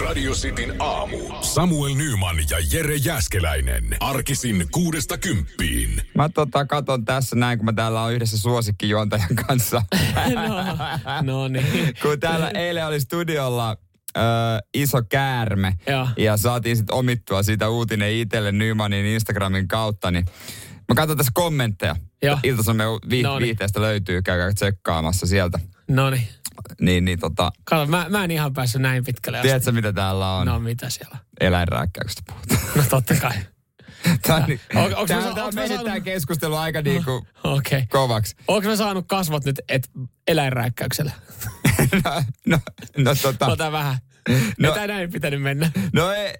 Radio Cityn aamu. Samuel Nyman ja Jere Jäskeläinen. Arkisin kuudesta kymppiin. Mä tota katon tässä näin, kun mä täällä on yhdessä suosikkijuontajan kanssa. no, no niin. kun täällä eilen oli studiolla ö, iso käärme Joo. ja saatiin sitten omittua siitä uutinen itselle Nymanin Instagramin kautta, niin mä katson tässä kommentteja. Joo. Ilta-Sanomen vi- No niin. viihteestä löytyy, käykää tsekkaamassa sieltä. No niin. Niin, niin tota, Kato, mä, mä en ihan päässyt näin pitkälle asti. tiedätkö mitä täällä on? No mitä siellä? Eläinrääkkäyksestä puhutaan. No totta kai. Tää, on niin, On- mä mennyt tää keskustelu aika niinku Okei. Okay. kovaksi. Onko mä saanut kasvot nyt et eläinrääkkäyksellä? no, no, no tota, Ota vähän. No. Ei näin pitänyt mennä. no ei,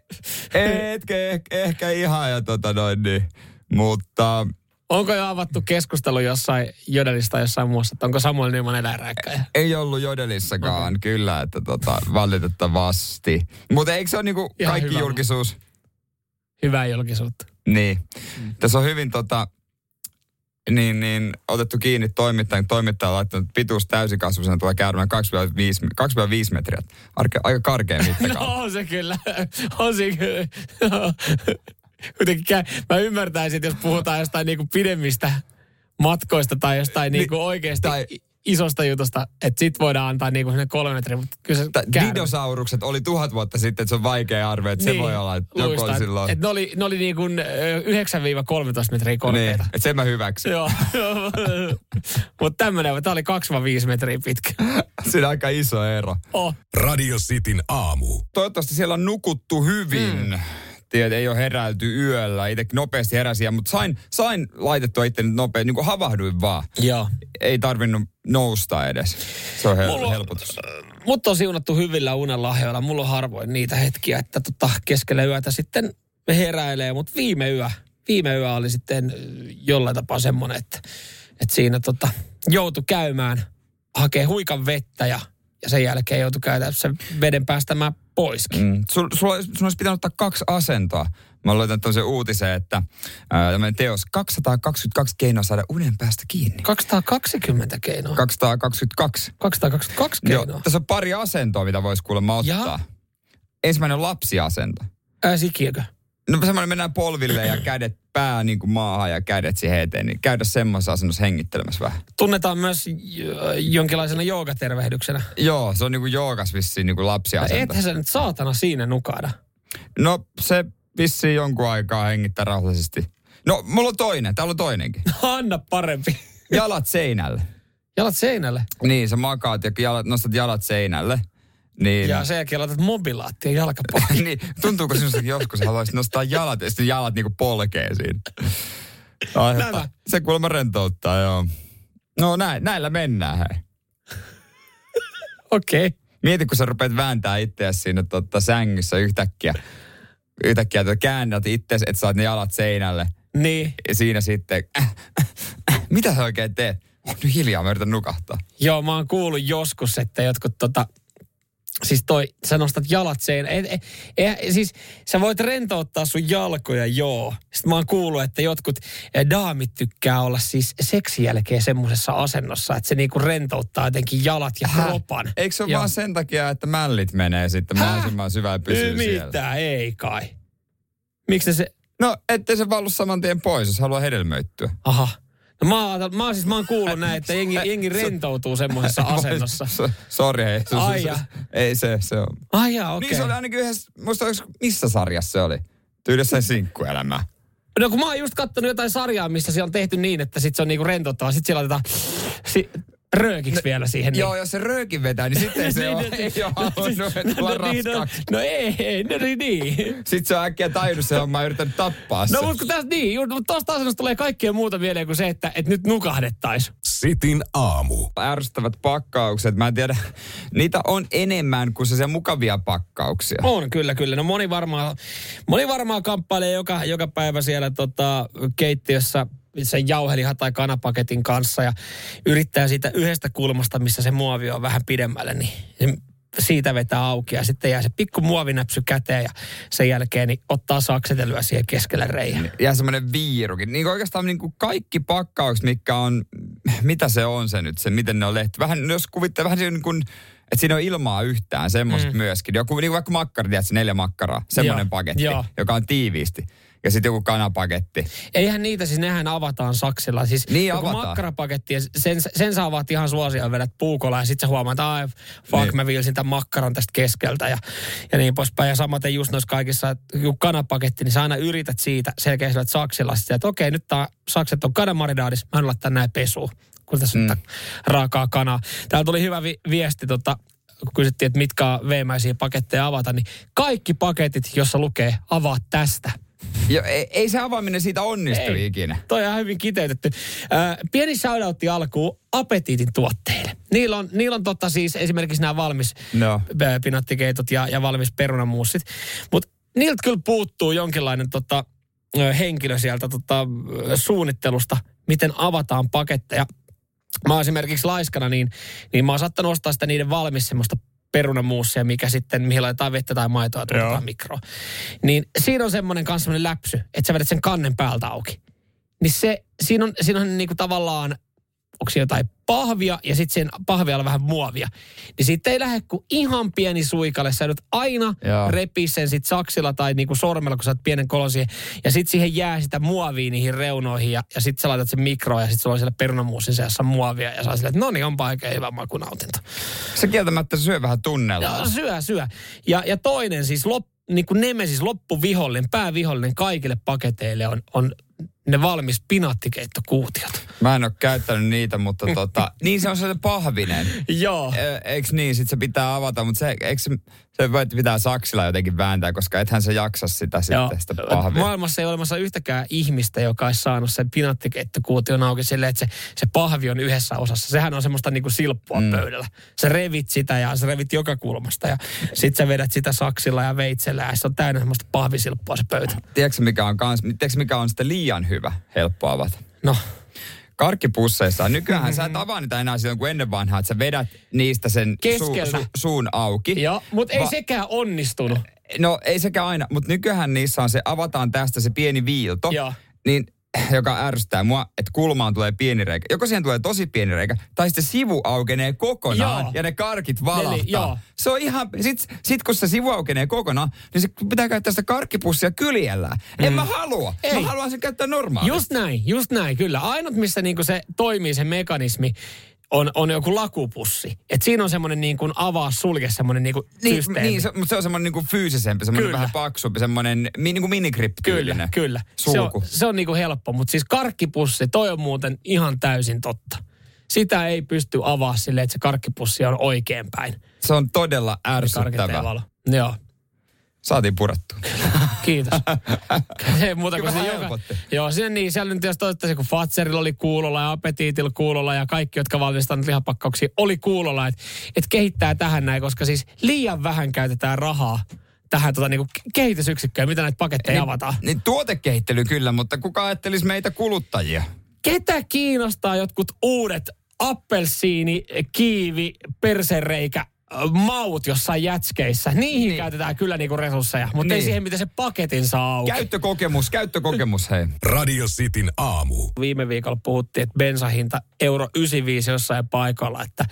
etkä, ehkä, ehkä ihan ja tota noin niin. Mutta Onko jo avattu keskustelu jossain jodelista jossain muussa, että onko Samuel Nyman eläinrääkkäjä? ei ollut jodelissakaan okay. kyllä, että tota, valitettavasti. Mutta eikö se ole niinku Ihan kaikki hyvä. julkisuus? Hyvää julkisuutta. Niin. Mm. Tässä on hyvin tota, niin, niin, otettu kiinni toimittajan. Toimittaja on laittanut pituus täysikasvuisena tuolla käärmeen 2,5 2,5 metriä. Arke, aika karkea mittakaava. No on se kyllä. On se kyllä. Kuitenkin kä- mä ymmärtäisin, että jos puhutaan jostain niinku pidemmistä matkoista tai jostain Niin, niinku oikeasti tai- isosta jutusta, että sit voidaan antaa niinku semmoinen kolme metriä, mutta kyllä se käärme- Dinosaurukset oli tuhat vuotta sitten, että se on vaikea arvioida, että niin, se voi olla, että joku luistan, on silloin... Että ne oli, ne oli niinku ö, 9-13 metriä niin, korkeita. että sen mä hyväksyn. Joo. Mutta tämmönen, tää oli 2-5 metriä pitkä. Siinä on aika iso ero. Oh. Radio Cityn aamu. Toivottavasti siellä on nukuttu hyvin. Mm. Tiedät, ei ole heräilty yöllä. Itse nopeasti heräsin, mutta sain, sain laitettua itteni nopeasti, niin kuin havahduin vaan. Joo. Ei tarvinnut nousta edes. Se on hel- Mulla helpotus. Mut on siunattu hyvillä unenlahjoilla. Mulla on harvoin niitä hetkiä, että tota, keskellä yötä sitten heräilee. Mutta viime yö, viime yö oli sitten jollain tapaa semmoinen, että, että siinä tota, joutui käymään, hakee huikan vettä ja, ja sen jälkeen joutui käydä sen veden päästämään poiskin. Mm. Sul, sulla, sun olisi pitänyt ottaa kaksi asentoa. Mä laitan tämmöisen uutisen, että ää, tämmöinen teos 222 keinoa saada unen päästä kiinni. 220 keinoa. 222. 222 Joo, keinoa. tässä on pari asentoa, mitä voisi kuulemma ottaa. Jaa. Ensimmäinen on lapsiasento. Ää, sikiökö? No semmoinen mennään polville ja kädet pää niin kuin maahan ja kädet siihen eteen, niin käydä semmoisessa asennossa hengittelemässä vähän. Tunnetaan myös jonkinlaisena joogatervehdyksenä. Joo, se on niin kuin joogas vissiin niin kuin lapsiasento. Ethän sä nyt saatana siinä nukada. No se vissiin jonkun aikaa hengittää rauhallisesti. No, mulla on toinen, täällä on toinenkin. Anna parempi. Jalat seinälle. Jalat seinälle. Niin, sä makaat ja jalat, nostat jalat seinälle. Niin, Ja sen jälkeen laitat mobilaattia jalkapohjaan. niin, tuntuuko sinustakin joskus haluaisit nostaa jalat ja sitten jalat niinku polkee siinä? Nämä. Se kuulemma rentouttaa, joo. No näin, näillä mennään, hei. Okei. Okay. Mieti, kun sä rupeat vääntää itseäsi siinä totta, sängyssä yhtäkkiä. Yhtäkkiä että käännät itseäsi, että saat ne jalat seinälle. Niin. Ja siinä sitten, äh, äh, äh, mitä sä oikein teet? Oh, nyt hiljaa, mä yritän nukahtaa. Joo, mä oon kuullut joskus, että jotkut tota... Siis toi, sä nostat jalat seinä. E, e, e, siis sä voit rentouttaa sun jalkoja, joo. Sitten mä oon kuullut, että jotkut eh, daamit tykkää olla siis seksin jälkeen semmoisessa asennossa, että se niinku rentouttaa jotenkin jalat ja kropan. Eikö se ole vaan sen takia, että mällit menee sitten Häh? mahdollisimman syvään pysyy siellä? Mitä? Ei kai. Miksi se... No, ettei se vallu saman tien pois, jos haluaa hedelmöittyä. Aha. No mä, mä, siis, mä oon kuullut näin, että jengi, jengi rentoutuu semmoisessa asennossa. So- Sori, ei. Se, Ai se, ei se, se on. Ai jaa, okei. Niin se oli ainakin yhdessä, muista oliko- missä sarjassa se oli? Tyylissä sinkkuelämää. No kun mä oon just kattonut jotain sarjaa, missä se on tehty niin, että sit se on niinku rentouttavaa. Sitten siellä otetaan si- röökiksi vielä siihen. Joo, jos se röökin vetää, niin sitten se on, ei ole halunnut tulla no, niin, no, raskaaksi. no ei, ei, no niin, niin. Sitten se on äkkiä tajunnut se homma ja yrittänyt tappaa se. No mutta kun tästä niin, mutta tosta asennosta tulee kaikkea muuta mieleen kuin se, että, että nyt nukahdettaisiin. Sitin aamu. Ärsyttävät pakkaukset, mä en tiedä, niitä on enemmän kuin se mukavia pakkauksia. On, kyllä, kyllä. No moni varmaan, moni varmaan kamppailee joka, joka päivä siellä tota, keittiössä sen jauhelihan tai kanapaketin kanssa ja yrittää siitä yhdestä kulmasta, missä se muovi on vähän pidemmälle, niin siitä vetää auki ja sitten jää se pikku muovinäpsy käteen ja sen jälkeen niin ottaa saksetelyä siihen keskelle reijän. Ja semmoinen viirukin. Niin kuin oikeastaan niin kuin kaikki pakkaukset, mikä on, mitä se on se nyt, se miten ne on lehti. Vähän, jos kuvittelee vähän niin kuin, että siinä on ilmaa yhtään, semmoiset mm. myöskin. Joku, niin kuin vaikka makkara, tiedätkö, neljä makkaraa, semmoinen Joo, paketti, joo. joka on tiiviisti. Ja sitten joku kanapaketti. Eihän niitä, siis nehän avataan saksilla. Siis Niin joku avataan. makkarapaketti, ja sen, sen saa vaan ihan suosioon vedät puukolla ja sitten sä huomaat, että ai, fuck, Niin. mä viilsin tämän makkaran tästä keskeltä ja, ja niin poispäin. Ja samaten just noissa kaikissa, että joku kanapaketti, niin sä aina yrität siitä selkeästi saksilla. Sitten, että okei, nyt tää sakset on kanamarinadissa, mä en laittaa näin pesuun, kun tässä mm. on raakaa kanaa. Täällä tuli hyvä vi- viesti, tota, kun kysyttiin, että mitkä on veemäisiä paketteja avata, niin kaikki paketit, jossa lukee avaa tästä, Jo, ei, ei se avaaminen siitä onnistu Ei. ikinä. Toi on hyvin kiteytetty. Äh, pieni shoutoutti alkuun Apetiitin tuotteille. Niillä on, niillä on totta siis esimerkiksi nämä valmis No. pinattikeitot ja, ja valmis perunamuussit. Mutta niiltä kyllä puuttuu jonkinlainen tota, henkilö sieltä tota, suunnittelusta, miten avataan paketteja. Mä oon esimerkiksi laiskana, niin, niin mä oon saattanut ostaa sitä niiden valmis semmoista perunamuussia, mikä sitten, mihin laitetaan vettä tai maitoa tuotetaan mikroon. Niin siinä on semmoinen kanssa läpsy, että sä vedät sen kannen päältä auki. Niin se, siinä on, siinä on niinku tavallaan, onko siinä jotain pahvia ja sitten sen pahvialla vähän muovia. Niin siitä ei lähde kuin ihan pieni suikalle. Sä aina Joo. repii sen sit saksilla tai niinku sormella, kun sä oot pienen kolosi. Ja sitten siihen jää sitä muovia niihin reunoihin ja, ja sitten sä laitat sen mikroon ja sitten sulla on siellä perunamuusin seassa muovia. Ja sä oot silleen, että no niin, onpa oikein hyvä makunautinto. Se kieltämättä syö vähän tunnella. Ja, syö, syö. Ja, ja toinen siis, lop, niin kuin nemesis, loppuvihollinen, päävihollinen kaikille paketeille on, on ne valmis pinaattikeittokuutiot. Mä en ole käyttänyt niitä, mutta tota, niin se on se pahvinen. Joo. Ö, Eiks niin, sit se pitää avata, mutta se, eikö se, se pitää saksilla jotenkin vääntää, koska ethän se jaksa sitä Joo. sitten, sitä pahvia. Maailmassa ei ole olemassa yhtäkään ihmistä, joka olisi saanut sen pinaattikeittokuution auki silleen, että se, se pahvi on yhdessä osassa. Sehän on semmoista niinku silppua mm. pöydällä. Sä revit sitä ja sä revit joka kulmasta ja sit sä vedät sitä saksilla ja veitsellä ja se on täynnä semmoista pahvisilppua se pöytä. Tiedätkö mikä on, kans, tiedätkö mikä on sitten liian hyvä, helppo avata? No, Karkkipusseissa, nykyään sä et avaa niitä enää silloin kuin ennen vanhaa, että sä vedät niistä sen su, Keskeltä. su, suun auki. joo, mutta ei Va- sekään onnistunut. No ei sekään aina, mutta nykyään niissä on se, avataan tästä se pieni viilto, Joo. niin joka ärsyttää mua, että kulmaan tulee pieni reikä. Joko siihen tulee tosi pieni reikä, tai sitten sivu aukenee kokonaan Joo. ja ne karkit valahtaa. Eli, joo. Se on ihan, sit, sit kun se sivu aukenee kokonaan, niin se pitää käyttää sitä karkkipussia kyljellään. Mm. En mä halua. Ei. Mä haluan sen käyttää normaalisti. Just näin, just näin, kyllä. Ainut, missä niinku se toimii se mekanismi, on, on joku lakupussi. Et siinä on semmoinen niin kuin avaa sulke semmoinen niin kuin Niin, systeemi. niin se, mutta se on semmoinen niinku fyysisempi, semmoinen Kyllä. vähän paksumpi, semmoinen mi, niinku minigrip-tyylinen Kyllä, kyllä. Se on, se on niinku helppo, mutta siis karkkipussi, toi on muuten ihan täysin totta. Sitä ei pysty avaa silleen, että se karkkipussi on oikein päin. Se on todella ärsyttävä. Joo, Saatiin purettua. kiitos. ei muuta kuin se joka. Joo, siinä niin, siellä nyt jos toivottavasti, kun Fatserilla oli kuulolla ja Appetitilla kuulolla ja kaikki, jotka valmistavat lihapakkauksia, oli kuulolla, että et kehittää tähän näin, koska siis liian vähän käytetään rahaa tähän tota, niinku kehitysyksikköön, mitä näitä paketteja niin, avataan. Niin tuotekehittely kyllä, mutta kuka ajattelisi meitä kuluttajia? ketä kiinnostaa jotkut uudet appelsiini, kiivi, persereikä, maut jossain jätskeissä. Niihin niin. käytetään kyllä niinku resursseja, mutta niin. ei siihen, miten se paketin saa auki. Käyttökokemus, käyttökokemus, hei. Radio Cityn aamu. Viime viikolla puhuttiin, että bensahinta euro 95 jossain paikalla, että,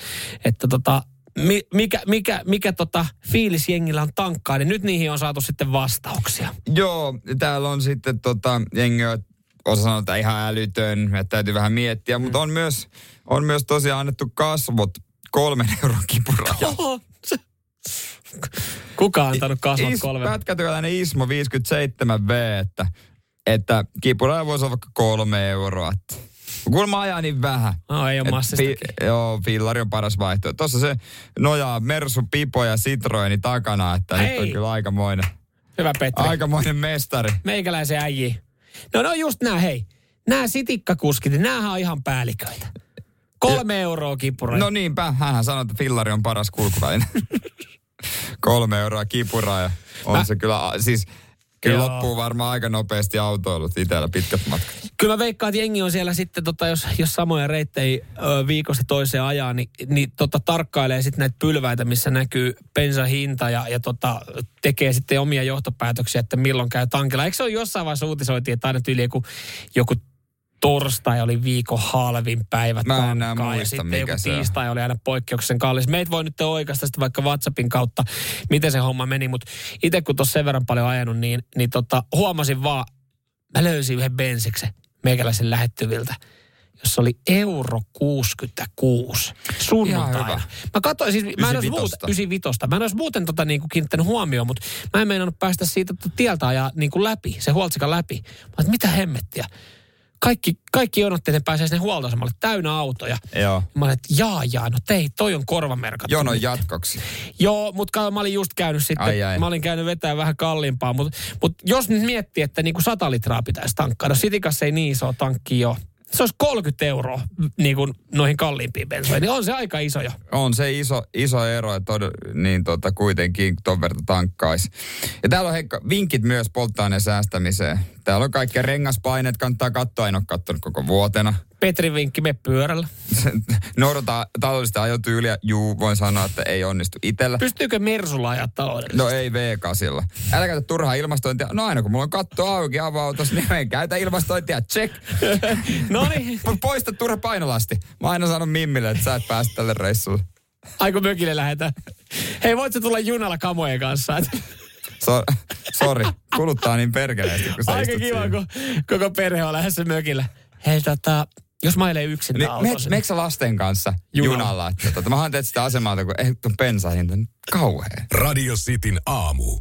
että tota, mi, mikä, mikä, mikä tota fiilis jengillä on tankkaa, niin nyt niihin on saatu sitten vastauksia. Joo, täällä on sitten tota, jengi, osa sanoo, että ihan älytön, että täytyy vähän miettiä, mutta on myös, on myös tosiaan annettu kasvot kolmen euron. Oho, se- Kuka on antanut kasvot Is, kolme? Pätkätyöläinen Ismo 57V, että, että kipuraja voisi olla vaikka kolme euroa. Että Kuulemma ajaa niin vähän. No, ei ole massistakin. joo, Fillari on paras vaihtoehto. Tuossa se nojaa Mersu, Pipo ja Citroeni takana, että nyt on Hei. kyllä aikamoinen, Hyvä Petri. aikamoinen mestari. Meikäläisen äijii. No no just nää, hei. Nämä sitikkakuskit, niin näähän on ihan päälliköitä. Kolme euroa kipura. No niinpä, hän sanoi, että Fillari on paras kulkuväline. Kolme euroa kipura ja on Mä- se kyllä, siis kyllä Joo. loppuu varmaan aika nopeasti autoilut itsellä pitkät matkat. Kyllä mä veikkaan, että jengi on siellä sitten, tota, jos, jos samoja reittejä ö, viikosta toiseen ajaa, niin, niin tota, tarkkailee sitten näitä pylväitä, missä näkyy bensahinta ja, ja tota, tekee sitten omia johtopäätöksiä, että milloin käy tankilla. Eikö se ole jossain vaiheessa uutisoitiin, että aina tyyli joku, joku torstai oli viikon halvin päivä Mä en enää tankkaa, ja muista, sitten mikä joku se tiistai oli aina poikkeuksellisen kallis. Meitä voi nyt oikaista sitten vaikka WhatsAppin kautta, miten se homma meni, mutta itse kun tuossa sen verran paljon ajanut, niin, niin tota, huomasin vaan, mä löysin yhden bensiksen meikäläisen lähettyviltä, jossa oli euro 66 Ihan sunnuntaina. Mä katsoin, siis mä en olisi 95. muuten, 95. Mä en olisi muuten tota niinku kiinnittänyt huomioon, mutta mä en meinannut päästä siitä tieltä ajaa niinku läpi, se huoltsikan läpi. Mä että mitä hemmettiä. Kaikki, kaikki ne pääsee sinne huoltoasemalle täynnä autoja. Joo. Mä olin, että jaa jaa, no tei, toi on korvamerkattu. Jonon nyt. jatkoksi. Joo, mutta mä olin just käynyt sitten, Ai, ai. mä olin käynyt vetää vähän kalliimpaa, mutta, mutta jos nyt miettii, että niinku 100 litraa pitäisi tankkaa, no Citicassa ei niin iso tankki ole. Se olisi 30 euroa niin kuin noihin kalliimpiin bensoihin, niin on se aika iso jo. On se iso, iso ero, että tod, niin tota, kuitenkin ton verran tankkaisi. Ja täällä on Heikka, vinkit myös polttoaineen säästämiseen. Täällä on kaikkia rengaspaineet, kannattaa katsoa, en ole katsonut koko vuotena. Petrin vinkki, me pyörällä. Noudata taloudellista ajotyyliä, juu, voin sanoa, että ei onnistu itsellä. Pystyykö Mersulla ajaa taloudellisesti? No ei V8. Älä käytä turhaa ilmastointia. No aina kun mulla on katto auki avautos, niin en käytä ilmastointia. Check. No niin, poista turha painolasti. Mä aina sanonut Mimmille, että sä et päästä tälle reissulle. aiko mökille lähetä. Hei, voit sä tulla junalla kamojen kanssa? Et So, sorry, kuluttaa niin perkeleesti, kun sä Aika kiva, kun koko perhe on lähdössä mökillä. Hei tota, jos mä ajan yksin Niin, niin, me, autossa. meekö sä lasten kanssa Junalla. junalla? Että, tota, mä haen teet sitä asemalta, kun ei tuon bensahinta. nyt Kauhea. Radio Cityn aamu.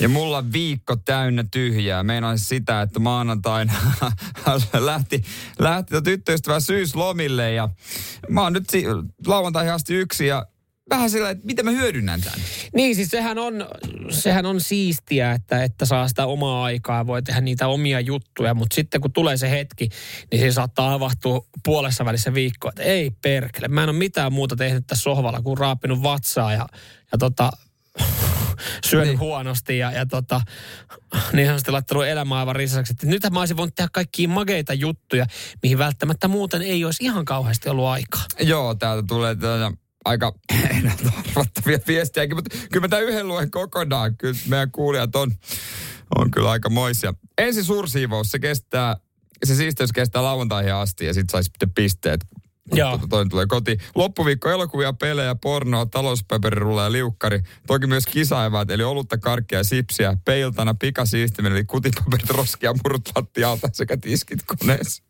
Ja mulla on viikko täynnä tyhjää. Meinaan sitä, että maanantaina lähti, lähti tuo tyttöystävä syyslomille ja mä oon nyt si- lauantaihin asti yksi ja vähän sillä, että miten mä hyödynnän tämän. Niin, siis sehän on, sehän on siistiä, että, että saa sitä omaa aikaa ja voi tehdä niitä omia juttuja, mutta sitten kun tulee se hetki, niin se saattaa avahtua puolessa välissä viikkoa, että ei perkele, mä en ole mitään muuta tehnyt tässä sohvalla kuin raapinut vatsaa ja, ja tota, syönyt Niin. huonosti ja, ja tota, niin sanotusti laittanut elämää aivan risaksi. Että nythän mä olisin voinut tehdä kaikkia mageita juttuja, mihin välttämättä muuten ei olisi ihan kauheasti ollut aikaa. Joo, täältä tulee tätä aika arvattavia viestiäkin, mutta kyllä mä tämän yhden luen kokonaan. Kyllä meidän kuulijat on, on kyllä aika moisia. Ensi suursiivous, se kestää, se siisteys kestää lauantaihin asti ja sitten saisi sitten pisteet. Joo. Tuota, Toinen tulee kotiin. Loppuviikko elokuvia, pelejä, pornoa, talouspaperirulla ja liukkari. Toki myös kisaeväät, eli olutta, karkkia ja sipsiä. Peiltana pikasiistiminen, eli kutipaperit, roskia, murut lattialta sekä tiskit koneessa.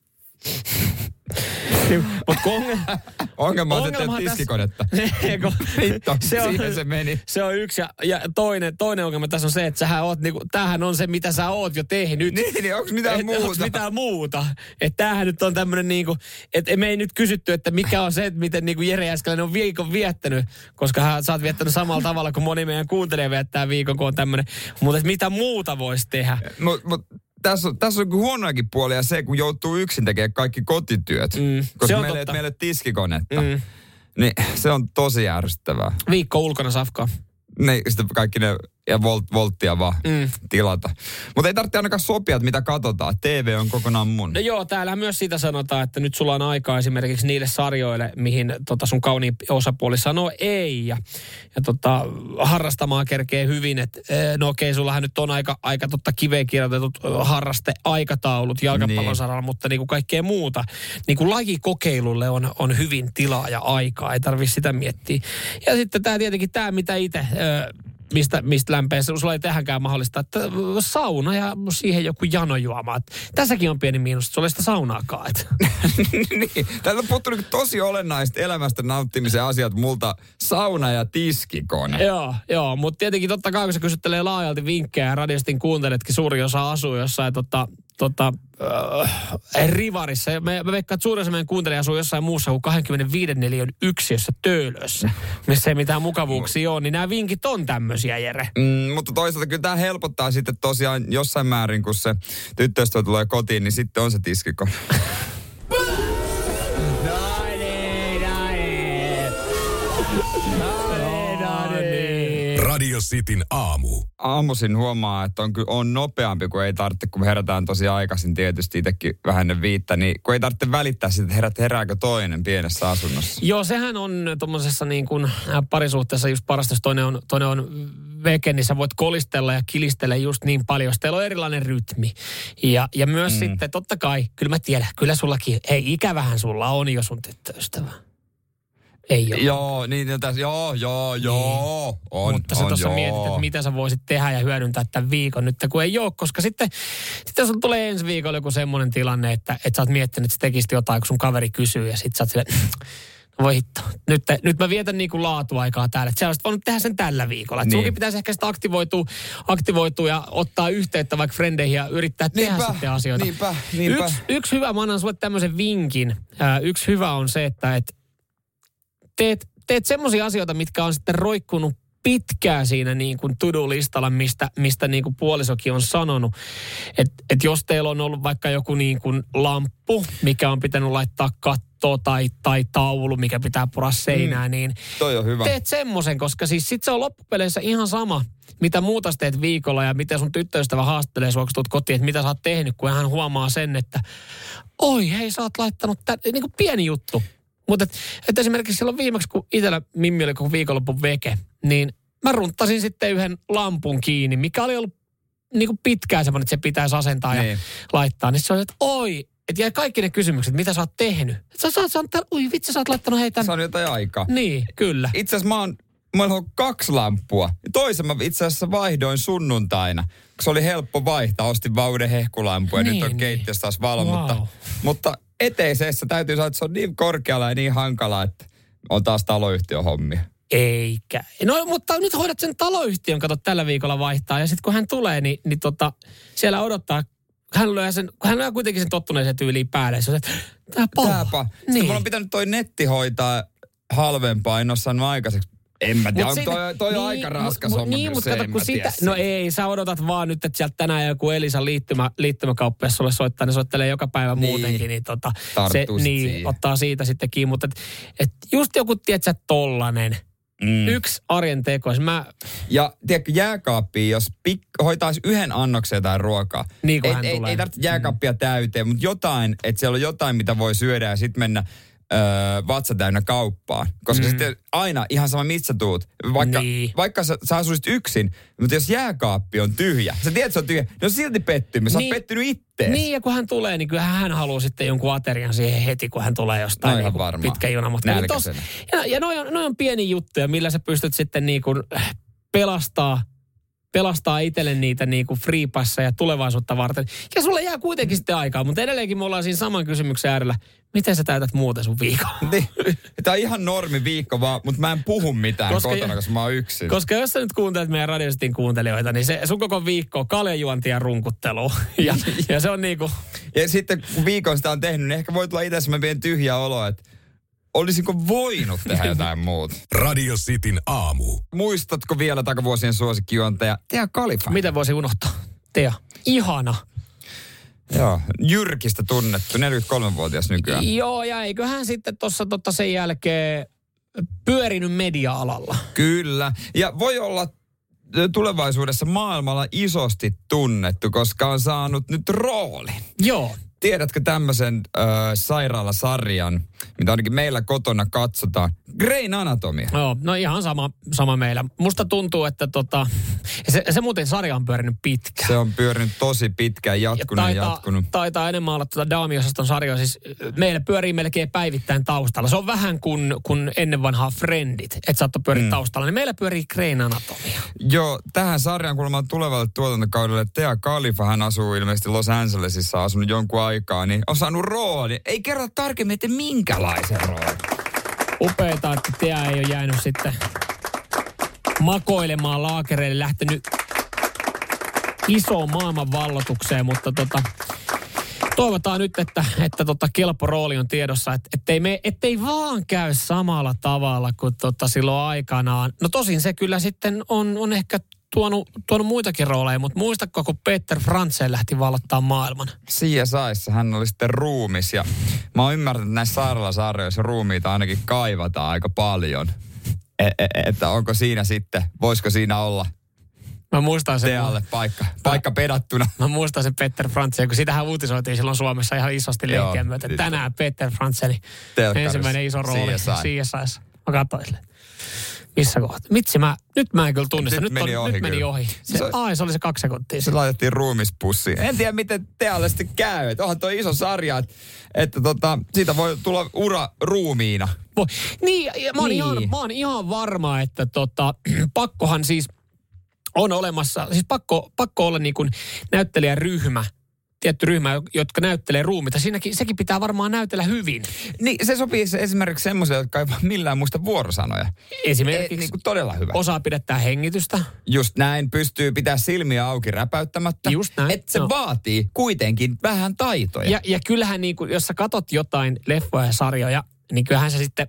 Mutta kun ongelma, Ongelma on, että teet tiskikonetta. Vittu, siihen se meni. Se on yksi. Ja, ja toinen, toinen ongelma tässä on se, että sähän oot, niinku, tämähän on se, mitä sä oot jo tehnyt. Niin, niin onko mitään Et onks muuta? mitään muuta. Että tämähän nyt on tämmöinen niinku, että me ei nyt kysytty, että mikä on se, että miten niinku Jere Jäskeläinen on viikon viettänyt, koska hän, sä oot viettänyt samalla tavalla kuin moni meidän kuuntelija viettää viikon, kun on tämmöinen. Mutta mitä muuta voisi tehdä? Mut, mut, tässä tässä on huonoakin puolia se, kun joutuu yksin tekemään kaikki kotityöt. Mm, koska meillä, ei- totta. meillä ei ole tiskikonetta. Mm. Niin se on tosi ärsyttävää. Viikko ulkona safkaa. Ne, sitten kaikki ne, ja volt, volttia vaan Mm. tilata. Mutta ei tarvitse ainakaan sopia, että mitä katsotaan. TV on kokonaan mun. No joo, täällähän myös sitä sanotaan, että nyt sulla on aikaa esimerkiksi niille sarjoille, mihin tota sun kauniin osapuoli sanoo ei. Ja, ja tota, harrastamaan kerkee hyvin, että eh, no okei, sullahan nyt on aika, aika totta kiveen kirjoitetut eh, harrasteaikataulut jalkapallon Niin. saralla, mutta niin kuin kaikkea muuta. Niin kuin lajikokeilulle on, on hyvin tilaa ja aikaa, ei tarvitse sitä miettiä. Ja sitten tämä tietenkin tämä, mitä itse mistä, mistä lämpeessä, sulla ei tähänkään mahdollista, että sauna ja siihen joku janojuoma. Tässäkin on pieni miinus, että sulla ei sitä saunaakaan. Et. niin, täältä on niinku tosi olennaista elämästä nauttimisen asiat multa. Sauna ja tiskikone. joo, joo mutta tietenkin totta kai, kun se kysyttelee laajalti vinkkejä ja radiostin kuunteletkin, suuri osa asuu jossain tota, tota, äh, rivarissa. Me, me veikkaan, että suurin osa meidän kuuntelija asuu jossain muussa kuin 25 neliön yksiössä töölössä, missä ei mitään mukavuuksia ole, niin nämä vinkit on tämmöisiä, Jere. Mm, mutta toisaalta kyllä tämä helpottaa sitten tosiaan jossain määrin, kun se tyttöystävä tulee kotiin, niin sitten on se tiskikone. Radio Cityn aamu. aamuisin huomaa, että on, on nopeampi, kun ei tarvitse, kun herätään tosi aikaisin tietysti itsekin vähän ennen viittä, niin kun ei tarvitse välittää siitä, että herät, herääkö toinen pienessä asunnossa. Joo, sehän on tuommoisessa niin kuin äh, parisuhteessa just parasta, jos toinen on, toinen on veke, niin sä voit kolistella ja kilistellä just niin paljon, jos teillä on erilainen rytmi. Ja, ja myös mm. sitten, totta kai, kyllä mä tiedän, kyllä sullakin, hei ikävähän sulla on jo sun tyttöystävä. Ei ole. Joo, niin, no tässä, joo, joo, joo. Niin. On, Mutta sä tuossa mietit, että mitä sä voisit tehdä ja hyödyntää tämän viikon nyt, kun ei ole. Koska sitten, sitten sulla tulee ensi viikolla joku semmoinen tilanne, että, että sä oot miettinyt, että sä tekisit jotain, kun sun kaveri kysyy ja sit sä oot silleen, no voi hitto, nyt, nyt mä vietän niinku laatuaikaa täällä. Että sä olisit voinut tehdä sen tällä viikolla. Että Niin. sunkin pitäisi ehkä sitä aktivoitua, aktivoitua ja ottaa yhteyttä vaikka frendeihin ja yrittää tehdä Niinpä, sitten asioita. niinpä, niinpä. Yksi, yksi hyvä, mä annan sulle tämmöisen vinkin. Ää, yksi hyvä on se, että et teet, teet semmoisia asioita, mitkä on sitten roikkunut pitkään siinä niin kuin to-do-listalla, mistä, mistä niin kuin puolisokin on sanonut. Että et jos teillä on ollut vaikka joku niin kuin lamppu, mikä on pitänyt laittaa kattoon tai, tai taulu, mikä pitää pura seinään, mm. niin Toi on hyvä. teet semmoisen, koska siis sit se on loppupeleissä ihan sama, mitä muuta teet viikolla ja miten sun tyttöystävä haastelee sua, kun tulet kotiin, että mitä sä oot tehnyt, kun hän huomaa sen, että oi hei, sä oot laittanut tämän, niin kuin pieni juttu. Mutta et, et esimerkiksi silloin viimeksi, kun itsellä Mimmi oli koko viikonlopun veke, niin mä runttasin sitten yhden lampun kiinni, mikä oli ollut niin kuin pitkään semmoinen, että se pitäisi asentaa ja Niin. laittaa. Niin se oli, että oi, että jäi kaikki ne kysymykset, mitä sä oot tehnyt. Et sä, sä, sä, sä, ui vitsi, sä oot laittanut heitä. Se on jotain aikaa. Niin, kyllä. Itse asiassa mä oon, mulla on kaksi lamppua. Toisen mä itse asiassa vaihdoin sunnuntaina. Se oli helppo vaihtaa. Ostin vaan uuden hehkulampu ja Niin, nyt on niin. keittiössä taas valo. Wow. Mutta, mutta eteisessä täytyy sanoa, että se on niin korkealla ja niin hankala, että on taas taloyhtiön hommia. Eikä. No mutta nyt hoidat sen taloyhtiön, kato tällä viikolla vaihtaa. Ja sitten kun hän tulee, niin, niin tota, siellä odottaa, hän lyö, sen, hän lyö kuitenkin sen tottuneeseen tyyliin päälle. Se on, tää palaa. Tääpä. Sitten Niin. mulla on pitänyt toi netti hoitaa halvempaa, en ole saanut aikaiseksi. En mä tiedä, Mut on siitä- toi, toi on aika raskas mut, homma Niin, mutta kato, kun sitä, no ei, sä odotat vaan nyt, että sieltä tänään joku Elisan liittymä, liittymäkauppias sulle soittaa, ne soittelee joka päivä Niin. muutenkin, niin, tota, se, niin siihen. ottaa siitä sitten kiinni. Mutta et, et just joku, tiedätkö, tollanen, Mm. yksi arjen teko. Siis Mä, Ja tiedätkö, jääkaappiin, jos pik, hoitaisi yhden annoksen jotain ruokaa. Niin ei, ei, ei tarvitse jääkaappia täyteen, mutta jotain, että siellä on jotain, mitä voi syödä ja sitten mennä öö, vatsa täynnä kauppaan. Koska mm. sitten aina ihan sama, missä tuut. Vaikka, Niin. vaikka sä, sä asuisit yksin, mutta jos jääkaappi on tyhjä, sä tiedät, että se on tyhjä, niin on silti pettymys. Sä Niin. oot pettynyt ittees. Niin, ja kun hän tulee, niin kyllähän hän haluaa sitten jonkun aterian siihen heti, kun hän tulee jostain No niin varmaan. pitkä junamatka. Niin tos- Nälkäisenä. Ja, ja noi on, noi on pieni juttuja, millä sä pystyt sitten niin kuin pelastaa, pelastaa itselle niitä niin kuin free passeja tulevaisuutta varten. Ja sulle jää kuitenkin sitten aikaa, mutta edelleenkin me ollaan siinä saman kysymyksen äärellä. Miten sä täytät muuten sun viikon? Niin. Tämä on ihan normi viikko vaan, mutta mä en puhu mitään Koska- kotona, koska mä oon yksin. Koska jos sä nyt kuuntelet meidän radiostin kuuntelijoita, niin se sun koko viikko on kaljajuonti ja runkuttelu. Ja, ja se on niin kuin, Ja sitten kun viikon sitä on tehnyt, niin ehkä voi tulla itse pieni tyhjä olo, että olisinko voinut tehdä jotain muuta. Radio Cityn aamu. Muistatko vielä takavuosien suosikkijuontaja Tea Kalifa? miten voisi unohtaa? Tea, ihana. Joo, Jyrkistä tunnettu, 43-vuotias nykyään. Joo, ja eiköhän sitten tuossa totta sen jälkeen pyörinyt media-alalla. Kyllä, ja voi olla tulevaisuudessa maailmalla isosti tunnettu, koska on saanut nyt roolin. Joo. Tiedätkö tämmöisen ö, sairaalasarjan, mitä ainakin meillä kotona katsotaan? Grain Anatomia. Joo, no ihan sama, sama meillä. Musta tuntuu, että tota, se, se muuten sarja on pyörinyt pitkään. Se on pyörinyt tosi pitkään, jatkunut ja taitaa, jatkunut. taitaa enemmän olla tuota daamiosaston sarjoja. Siis meillä pyörii melkein päivittäin taustalla. Se on vähän kuin, kuin ennen vanhaa Friendit, että saattoi pyöriä mm. taustalla. Niin meillä pyörii Grain Anatomia. Joo, tähän sarjaan kuulemma tulevalle tuotantokaudelle Tea Khalifa, hän asuu ilmeisesti Los Angelesissa, asunut jonkun aikaa, niin on saanut rooli. Ei kerro tarkemmin, että minkälaisen roolin. Upeeta, että Tea ei ole jäänyt sitten makoilemaan laakereille, lähtenyt isoon maailmanvallotukseen, mutta tota, toivotaan nyt, että, että tota kelpo rooli on tiedossa, että ettei, me, ettei vaan käy samalla tavalla kuin tota silloin aikanaan. No tosin se kyllä sitten on, on ehkä tuonut, tuonut muitakin rooleja, mutta muistatko, kun Peter Frantzen lähti vallottaa maailman? CSIssä hän oli sitten ruumis ja mä oon ymmärtänyt, että näissä sairaalasarjoissa ruumiita ainakin kaivataan aika paljon. E- e- että onko siinä sitten, voisiko siinä olla Mä muistan sen. Tealle paikka, paikka pedattuna. Mä muistan sen Peter Frantzen, kun sitähän uutisoitiin silloin Suomessa ihan isosti Joo, leikkien myötä. Tänään Peter Telkkarissa. ensimmäinen iso rooli CSI. CSIS. Mä katsoin sille. Missä kohtaa? Mitsi mä, nyt mä en kyllä tunnista. Nyt Nyt, meni on, ohi nyt meni ohi. Se, Se- ai, se oli se kaksi sekuntia. Se laitettiin ruumispussiin. En tiedä, miten tealle sitten käy. Et onhan toi iso sarja, että, että tota, siitä voi tulla ura ruumiina. Voi. Niin, ja mä oon, Niin. Ihan, mä oon ihan varma, että tota, pakkohan siis on olemassa, siis pakko, pakko olla niin kuin näyttelijäryhmä, tietty ryhmä, jotka näyttelee ruumita. Siinäkin, sekin pitää varmaan näytellä hyvin. Niin, se sopii esimerkiksi semmoiselle, jotka ei millään muista vuorosanoja. Esimerkiksi Ei, niin kuin todella hyvä. osaa pidättää hengitystä. Just näin, pystyy pitää silmiä auki räpäyttämättä. Just näin, Että se joo. vaatii kuitenkin vähän taitoja. Ja, ja kyllähän niin kuin, jos sä katot jotain leffoja ja sarjoja, niin kyllähän se sitten,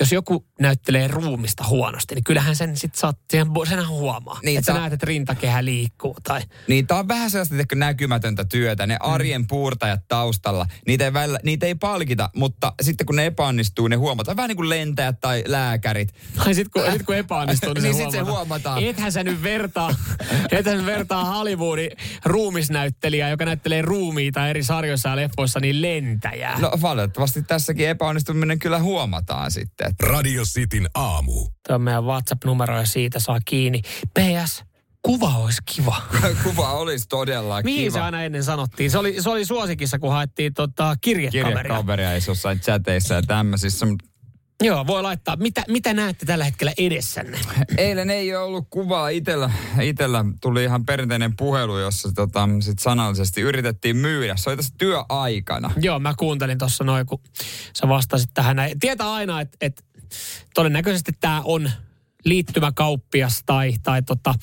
jos joku näyttelee ruumista huonosti, niin kyllähän sen sitten saat, sen, senhän huomaa. Niin, että sä tää- näet, että rintakehä liikkuu tai... Niin tää on vähän sellaista tiedätkö, näkymätöntä työtä. Mm. Ne arjen puurtajat taustalla, niitä ei, välillä, niitä ei palkita, mutta sitten kun ne epäonnistuu, ne huomataan. Vähän niin kuin lentäjät tai lääkärit. Tai sit kun, sit kun epäonnistuu, niin, Niin se, sit se huomataan. huomataan. Ethän sä nyt vertaa, ethän sä vertaa Hollywoodin ruumisnäyttelijää, joka näyttelee ruumiita eri sarjoissa ja leffoissa, niin lentäjää. No valitettavasti tässäkin epäonnistuminen kyllä huomataan sitten. että Radio Cityn aamu. Tuo on meidän WhatsApp-numero ja siitä saa kiinni. PS, kuva olisi kiva. Kuva olisi todella Mihin se kiva. aina ennen sanottiin? Se oli, se oli suosikissa, kun haettiin tota, kirjekaveria. Kirjekaveria ei jossain chateissa ja tämmöisissä. mutta Joo, voi laittaa. Mitä, mitä näette tällä hetkellä edessänne? Eilen ei ole ollut kuvaa itellä. Itellä tuli ihan perinteinen puhelu, jossa tota, sit sanallisesti yritettiin myydä. Se oli tässä työaikana. Joo, mä kuuntelin tuossa noin, kun sä vastasit tähän näin. Tietää aina, että et, todennäköisesti tämä on liittymäkauppias tai, tai tota,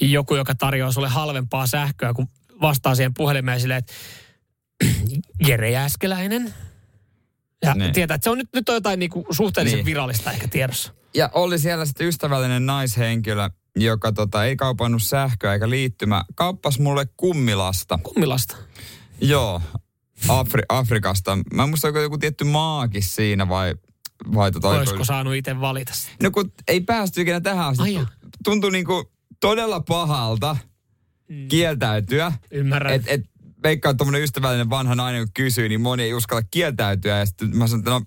joku, joka tarjoaa sulle halvempaa sähköä, kun vastaa siihen puhelimeen silleen, että Jere Jääskeläinen. Ja Niin. tietää, että se on nyt, nyt on jotain niinku suhteellisen Niin. virallista ehkä tiedossa. Ja oli siellä sitten ystävällinen naishenkilö, joka tota, ei kaupannut sähköä eikä liittymä. Kauppas mulle kummilasta. Kummilasta. Joo, Afri- Afrikasta. Mä en muista, onko joku tietty maakin siinä vai, vai tota, Olisiko saanut itse valita sitä? No kun ei päästy ikinä tähän asti. Tuntui niinku todella pahalta Mm. kieltäytyä. Ymmärrän. Et, et, veikkaan, että tommonen ystävällinen vanha nainen, kun kysyy, niin moni ei uskalla kieltäytyä. Ja sitten mä sanon, että no,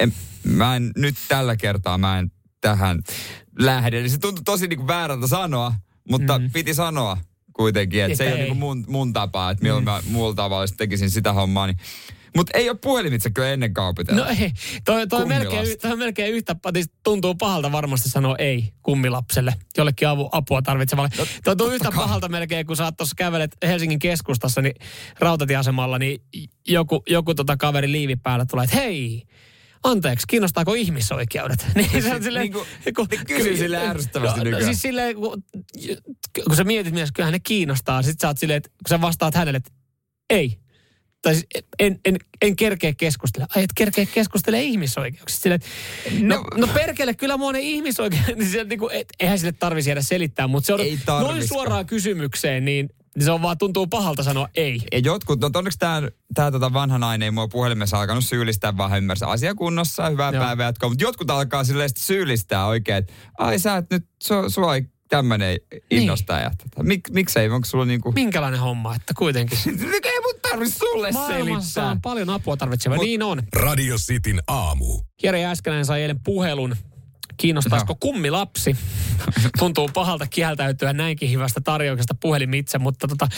en, mä en, nyt tällä kertaa mä en tähän lähde. Eli se tuntui tosi niinku väärältä sanoa, mutta mm. piti sanoa kuitenkin, että se ei Että ole ei. niinku mun, mun tapa, että milloin mä muulla tavalla tekisin sitä hommaa. Niin. Mutta ei ole puhelimitse kyllä ennen kaupitella. No ei, toi, toi, melkein, toi melkein yhtä, siis tuntuu pahalta varmasti sanoa ei kummilapselle, jollekin avu, apua tarvitsevalle. No, tuntuu yhtä kai. pahalta melkein, kun sä tuossa kävelet Helsingin keskustassa, niin rautatieasemalla, niin joku, joku tota kaveri liivi päällä tulee, että hei, anteeksi, kiinnostaako ihmisoikeudet? Niin se on silleen, Niin kuin- ne kysyy silleen ärsyttävästi no, nykyään. Siis silleen, kun, kun sä mietit myös, kyllähän ne kiinnostaa, sit sä oot silleen, että kun sä vastaat hänelle, että ei, tai siis en, en, en kerkeä keskustella. Ai et kerkeä keskustele ihmisoikeuksista. Sille, no, no, no perkele, kyllä mua ne ihmisoikeudet, niin niin kuin, et, eihän sille tarvitsisi jäädä selittää, mutta se on noin suoraan kysymykseen, niin niin se on vaan tuntuu pahalta sanoa ei. Ja jotkut, no onneksi tämä tää tota vanha nainen ei mua puhelimessa alkanut syyllistää, vaan ymmärsi asiakunnossa, hyvää Joo. päivää jatkoa. Mutta jotkut alkaa silleen syyllistää oikein, että ai sä et nyt, sua, sua ei tämmöinen innostaa. Ja, tota, mik, miksei, onko sulla niinku... Minkälainen homma, että kuitenkin. ei mun tarvi sulle Maailmassa selittää. on paljon apua tarvitseva. Mut- niin on. Radio Cityn aamu. Jere Jääskeläinen sai eilen puhelun. Kiinnostaisiko Joo. kummilapsi? Tuntuu pahalta kieltäytyä näinkin hyvästä tarjouksesta puhelimitse, mutta tota,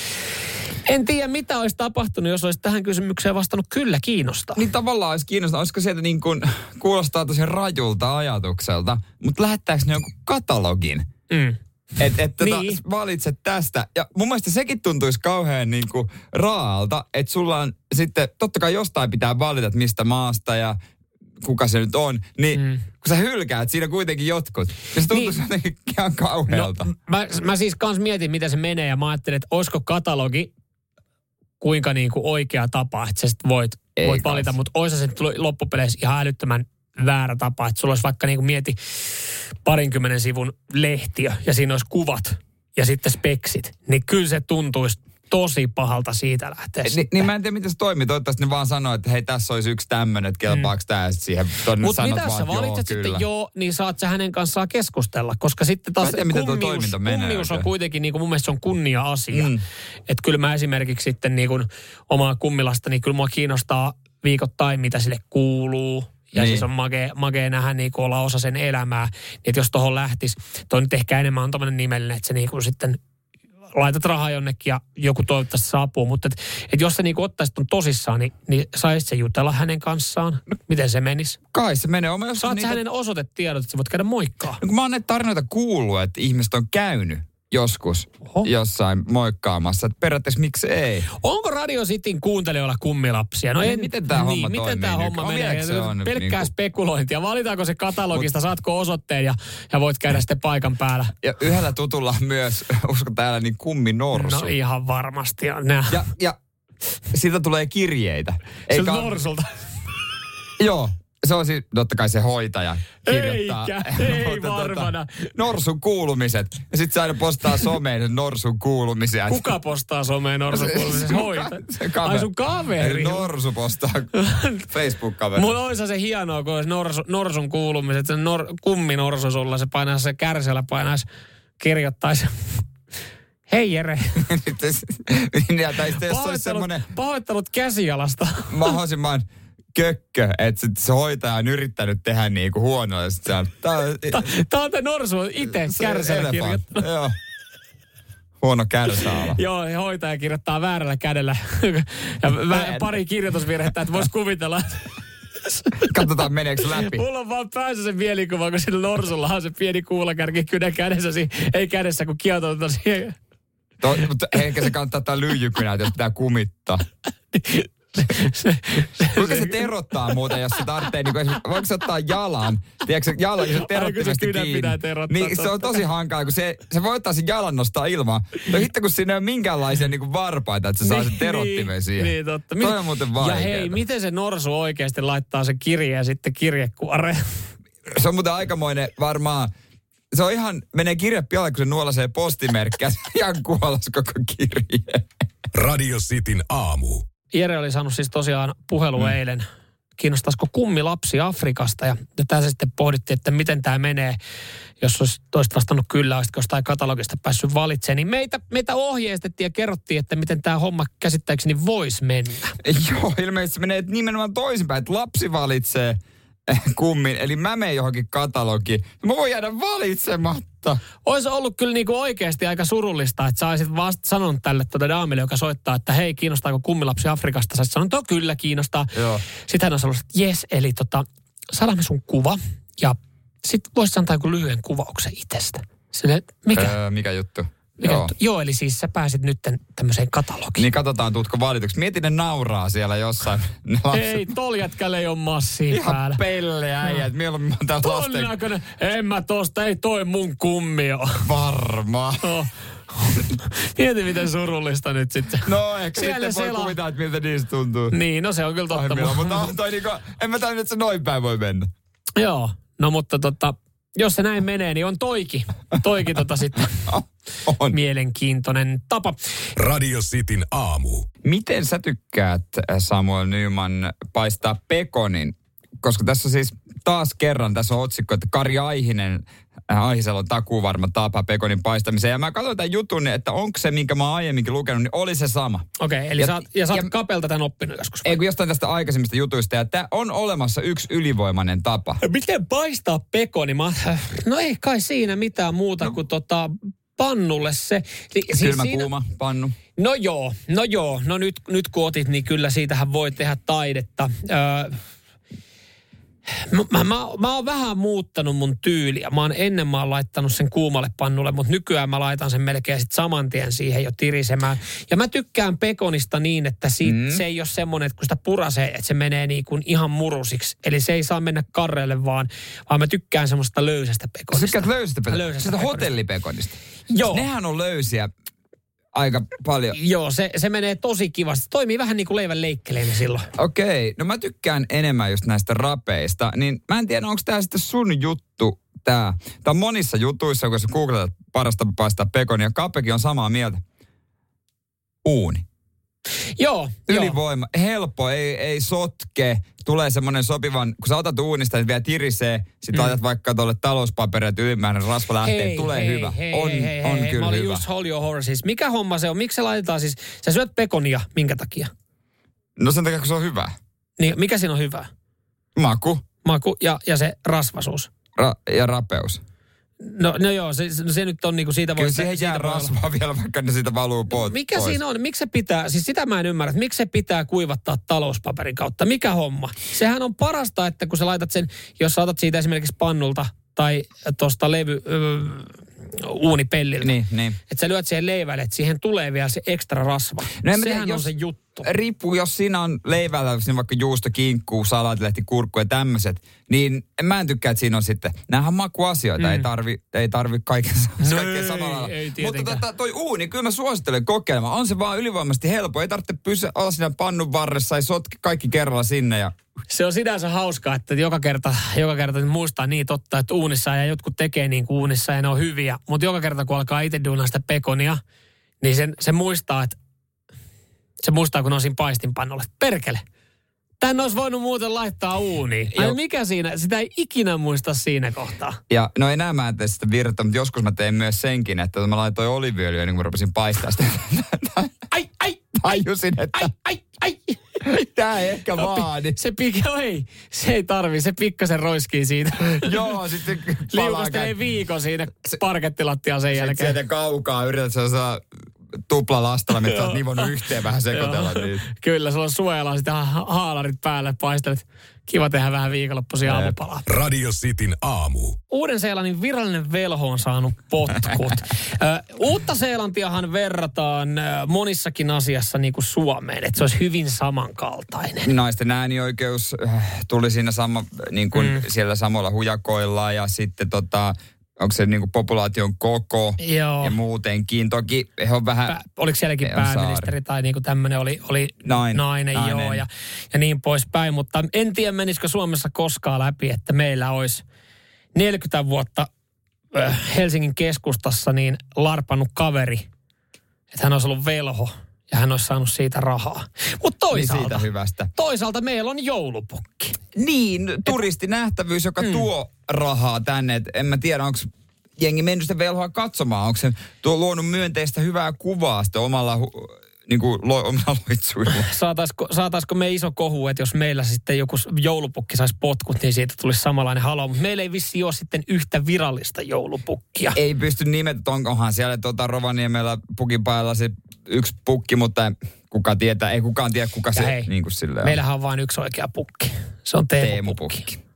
en tiedä mitä olisi tapahtunut, jos olisi tähän kysymykseen vastannut kyllä kiinnostaa. Niin tavallaan olisi kiinnostaa, olisiko sieltä niin kuin, kuulostaa tosi rajulta ajatukselta, mutta lähettääkö ne jonkun katalogin? Mm. Että et, tota, Niin. valitset tästä. Ja mun mielestä sekin tuntuisi kauhean niin kuin raalta, että sulla on sitten, totta kai jostain pitää valita, että mistä maasta ja kuka se nyt on. Niin mm. kun sä hylkäät siinä kuitenkin jotkut, niin se tuntuisi niin. jotenkin ihan kauhealta. No, mä, mä siis kans mietin, miten se menee ja mä ajattelin, että olisiko katalogi kuinka niinku oikea tapa, että sä sit voit, Ei voit kans. valita, mutta olisi se loppupeleissä ihan älyttömän väärä tapa, että sulla olisi vaikka niinku mieti parinkymmenen sivun lehtiö ja siinä olisi kuvat ja sitten speksit, niin kyllä se tuntuisi tosi pahalta siitä lähteä Ni, niin mä en tiedä, miten se toimii. Toivottavasti ne vaan sanoo, että hei, tässä olisi yksi tämmöinen, että kelpaako mm. tämä, siihen Mutta mitä vaan, sä joo, valitset kyllä. sitten joo, niin saat sä hänen kanssaan keskustella. Koska sitten taas tiedä, kummius, toiminta menee kummius on kuitenkin, niin kuin mun mielestä se on kunnia-asia. Mm. Että kyllä mä esimerkiksi sitten niin kuin omaa kummilasta, niin kyllä mua kiinnostaa viikoittain, mitä sille kuuluu. Ja Niin. siis on magea, magea nähdä niin kuin olla osa sen elämää. Niin että jos tuohon lähtisi, toi nyt ehkä enemmän on tämmöinen nimellinen, että se niin kuin sitten laitat rahaa jonnekin ja joku toivottavasti saapuu. Mutta et, et jos sä niin ottaisit ton tosissaan, niin, niin saisit se jutella hänen kanssaan. Miten se menisi? Kai se menee. Saat niitä, hänen osoitetiedot, että sä voit käydä moikkaa. No kun mä oon näitä tarinoita kuullut, että ihmiset on käynyt joskus Oho. jossain moikkaamassa. Että periaatteessa miksi ei? Onko Radio Cityn kuuntelijoilla kummilapsia? No Niin, en, miten tää homma miten toimii tää homma On menee? se on Pelkkää niinku- spekulointia. Valitaanko se katalogista, saatko osoitteen ja, ja voit käydä sitten paikan päällä? Ja yhdellä tutulla on myös, usko täällä, niin kumminorsu. No ihan varmasti. Ja, nää. Ja, ja siltä tulee kirjeitä. Siltä Eikä- norsulta. Joo. Se on siis, totta kai se hoitaja kirjoittaa. Eikä, ei Mutta tota, varmana. norsun kuulumiset. Ja sit se aina postaa someen norsun kuulumisia. Kuka postaa someen norsun kuulumisessa? Hoita. kaveri. Ai sun kaveri. Norsu postaa Facebook-kaveri. Mutta olisi se hienoa, kun olisi norsu, norsun kuulumiset. Se nor, kummi norsu sulla, se painaisi se kärsellä, painaisi, kirjoittaisi. Hei Jere, ja tai sitten jos se pahoittelut, semmoinen pahoittelut käsialasta. mahdollisimman kökkö, että sit se hoitaja on yrittänyt tehdä niinku huonoa. Sit se on, tää, on- Tämä te norsu itse se elefant. kirjoittanut. Joo. Huono kärsäala. Joo, ja hoitaja kirjoittaa väärällä kädellä. ja vä- pari kirjoitusvirhettä, että voisi kuvitella. Katsotaan meneekö se läpi. Mulla on vaan päässä se mielikuva, kun sillä norsulla on se pieni kuulakärki kynä kädessä. Ei kädessä, kun kietoutetaan siihen. To, mutta ehkä se kannattaa ottaa lyijykynä, jos pitää kumittaa. Kuinka se terottaa muuten, jos se tarvitsee, niin kuin, voiko se ottaa jalan? Tiedätkö, jalan, jos se terottimesta kiinni. pitää terottaa, niin se on totta. tosi hankala, kun se, se voi ottaa sen jalan nostaa ilmaan. No hitto, kun siinä ei ole minkäänlaisia niin kuin varpaita, että se saa sen terottimen niin, siihen. Niin, totta. Toi on muuten Ja vaikeeta. hei, miten se norsu oikeasti laittaa sen kirjeen sitten kirjekuoreen? Se on muuten aikamoinen varmaan, se on ihan, menee kirje pialle, kun se nuolasee postimerkkiä. Ihan kuolas koko kirje. Radio Cityn aamu. Jere oli saanut siis tosiaan puhelu mm. eilen. Kiinnostaisiko kummi lapsi Afrikasta? Ja, tässä sitten pohdittiin, että miten tämä menee, jos olisi toista vastannut kyllä, olisitko jostain katalogista päässyt valitsemaan. Niin meitä, meitä ohjeistettiin ja kerrottiin, että miten tämä homma käsittääkseni voisi mennä. Joo, ilmeisesti se menee nimenomaan toisinpäin, että lapsi valitsee kummin. Eli mä menen johonkin katalogiin. Mä voin jäädä valitsematta. Olisi ollut kyllä niinku oikeasti aika surullista, että sä olisit vasta sanonut tälle tuota daamille, joka soittaa, että hei, kiinnostaako kummilapsi Afrikasta? Sä sanonut, että kyllä kiinnostaa. Joo. Sitten hän olisi ollut, että jes, eli tota, saadaan sun kuva ja sitten voisit antaa joku lyhyen kuvauksen itsestä. Sille, mikä? Öö, mikä juttu? Mikä Joo. Joo, eli siis sä pääsit nyt tämmöiseen katalogiin. Niin katsotaan, tuutko valituksi. Mietin, ne nauraa siellä jossain. Ne lapset. Ei, tol jätkällä ei ole massia päällä. Ihan pelle äijät. Mieluummin mä oon täällä Ton lasten näköinen. En mä tosta, ei toi mun kummi oo. varma. Oh. Mieti miten surullista nyt sitten. No ehkä Siellä sitten voi kuvitella, että miltä niistä tuntuu. Niin, no se on kyllä totta. Mutta on toi niinku, en mä tajunnut, että se noin päin voi mennä. Joo, no mutta tota, jos se näin menee, niin on toiki. Toiki tota sitten On. mielenkiintoinen tapa. Radio Cityn aamu. Miten sä tykkäät, Samuel Nyman, paistaa pekonin? Koska tässä siis taas kerran, tässä on otsikko, että Kari Aihinen, Aihisella on takuvarma tapa pekonin paistamiseen. Ja mä katsoin tämän jutun, että onko se, minkä mä oon aiemminkin lukenut, niin oli se sama. Okei, okay, eli Ja- sä, oot- ja sä oot ja- kapelta tämän oppinut joskus. Ei kun jostain tästä aikaisemmista jutuista. Ja tämä on olemassa yksi ylivoimainen tapa. Miten paistaa pekoni? Mä, no ei kai siinä mitään muuta no. kuin tota, pannulle se. Li, Kylmä siinä- kuuma pannu. No joo, no joo. No nyt, nyt kun otit, niin kyllä siitähän voi tehdä taidetta. Öö, mä, mä, mä, oon vähän muuttanut mun tyyliä. Mä oon ennen mä oon laittanut sen kuumalle pannulle, mutta nykyään mä laitan sen melkein sit saman tien siihen jo tirisemään. Ja mä tykkään pekonista niin, että siitä, mm. se ei ole semmoinen, että kun sitä purasee, että se menee niin kuin ihan murusiksi. Eli se ei saa mennä karreelle, vaan, vaan mä tykkään semmoista löysästä Sä pekonista. tykkäät löysästä pekonista? Löysästä Sitä pekonista. hotellipekonista. Joo. Nehän on löysiä aika paljon. Joo, se, se menee tosi kivasti. Toimii vähän niin kuin leivän leikkeleenä silloin. Okei, no mä tykkään enemmän just näistä rapeista, niin mä en tiedä, onko tää sitten sun juttu tää. Tää on monissa jutuissa, kun sä googletat parasta paistaa pekonia. Kapekin on samaa mieltä. Uuni. Joo, joo. Ylivoima, helppo, ei, ei sotke. Tulee semmoinen sopivan, kun sä otat uunista, niin vielä tirisee, sit mm. laitat vaikka tuolle talouspaperit ylimääräinen rasva lähtee, tulee hei, hyvä. Hei, on hei, hei, on hei. kyllä Mä olin hyvä. just hold your horses. Mikä homma se on? Miksi se laitetaan siis? Sä syöt pekonia, minkä takia? No sen takia, kun se on hyvä. Niin, mikä siinä on hyvä? Maku. maku ja, ja se rasvasuus. Ra- ja rapeus. No, no joo, se, no se nyt on niinku siitä voi... Kyllä siihen jää voi olla- rasvaa vielä, vaikka ne siitä valuu pois. Mikä siinä on? Miksi se pitää, siis sitä mä en ymmärrä, että miksi se pitää kuivattaa talouspaperin kautta? Mikä homma? Sehän on parasta, että kun sä laitat sen, jos sä otat siitä esimerkiksi pannulta tai tuosta levy, ö, uunipelliltä. Niin, niin. Että sä lyöt siihen leivälle, että siihen tulee vielä se ekstra rasva. No mä tiedä, Sehän on jos- se juttu. Riippuu, jos siinä on leivällä siinä vaikka juusto, kinkku, salaatilehti, kurkku ja tämmöiset, niin mä en tykkää, että siinä on sitten, näähän on makuasioita, mm. ei tarvi, ei tarvi kaiken, No kaikkea ei, samalla lailla. ei Mutta tota, toi uuni, kyllä mä suosittelen kokeilemaan. On se vaan ylivoimaisesti helppo. Ei tarvitse pysyä olla siinä pannun varressa, ei sotki kaikki kerralla sinne. Ja... Se on sinänsä hauskaa, että joka kerta, joka kerta muistaa niin totta, että uunissa ja jotkut tekee niin kuin uunissa ja ne on hyviä. Mutta joka kerta kun alkaa itse duunaa sitä pekonia, niin sen, se muistaa, että se muistaa, kun on siinä paistinpannolla. Perkele, tän olisi voinut muuten laittaa uuniin. Ai Joo. mikä siinä? Sitä ei ikinä muista siinä kohtaa. Ja no enää mä en tee sitä virtaa, mutta joskus mä tein myös senkin, että mä laitoin oliviöljyä, niin kun mä rupesin paistaa sitä. Ai, ai, Tajusin, että ai, ai, ai. tää ei ehkä vaadi. Se pikka, ei, se ei tarvi, se pikkasen roiskii siitä. Joo, sitten palaa Liukastelee viikon siinä parkettilattiaan sen Sitten jälkeen. sieltä kaukaa yrität sellaisella tuplalastalla, mitä olet nivonnut yhteen vähän sekoitella. Niin. Kyllä, sulla on suojella sitä ha- haalarit päälle, paistelet. Kiva tehdä vähän viikonloppuisia aamupalaa. Radio Cityn aamu. Uuden-Seelannin virallinen velho on saanut potkut. Uutta-Seelantiahan verrataan monissakin asiassa niin kuin Suomeen, että se olisi hyvin samankaltainen. Naisten äänioikeus äh, tuli siinä sama, niin kuin mm. siellä samoilla hujakoilla ja sitten tota, onko se niin kuin populaation koko Joo. ja muutenkin. Toki he on vähän... Pä, oliko sielläkin pääministeri saari. tai niinku tämmöinen oli, oli Nainen. nainen, Nainen. joo, ja, ja niin poispäin. Mutta en tiedä, menisikö Suomessa koskaan läpi, että meillä olisi 40 vuotta Helsingin keskustassa niin larpannut kaveri, että hän olisi ollut velho ja hän olisi saanut siitä rahaa. Mutta Niin siitä toisaalta, hyvästä. toisaalta meillä on joulupukki. Niin, turistinähtävyys, joka mm. tuo rahaa tänne. Et en mä tiedä, onko jengi mennyt sitä velhoa katsomaan. Onko se tuo luonut myönteistä hyvää kuvaa sitten omalla, hu- niin kuin lo, loitsuilla. Saataisko, saataisko me iso kohu, että jos meillä sitten joku joulupukki saisi potkut, niin siitä tulisi samanlainen halo. Mutta meillä ei vissi ole sitten yhtä virallista joulupukkia. Ei pysty nimet, onkohan siellä tuota Rovaniemellä pukin päällä se yksi pukki, mutta kuka tietää, ei kukaan tiedä kuka Ja se hei, niin kuin silleen Meillähän on vain yksi oikea pukki. Se on Teemu, Teemu pukki. pukki.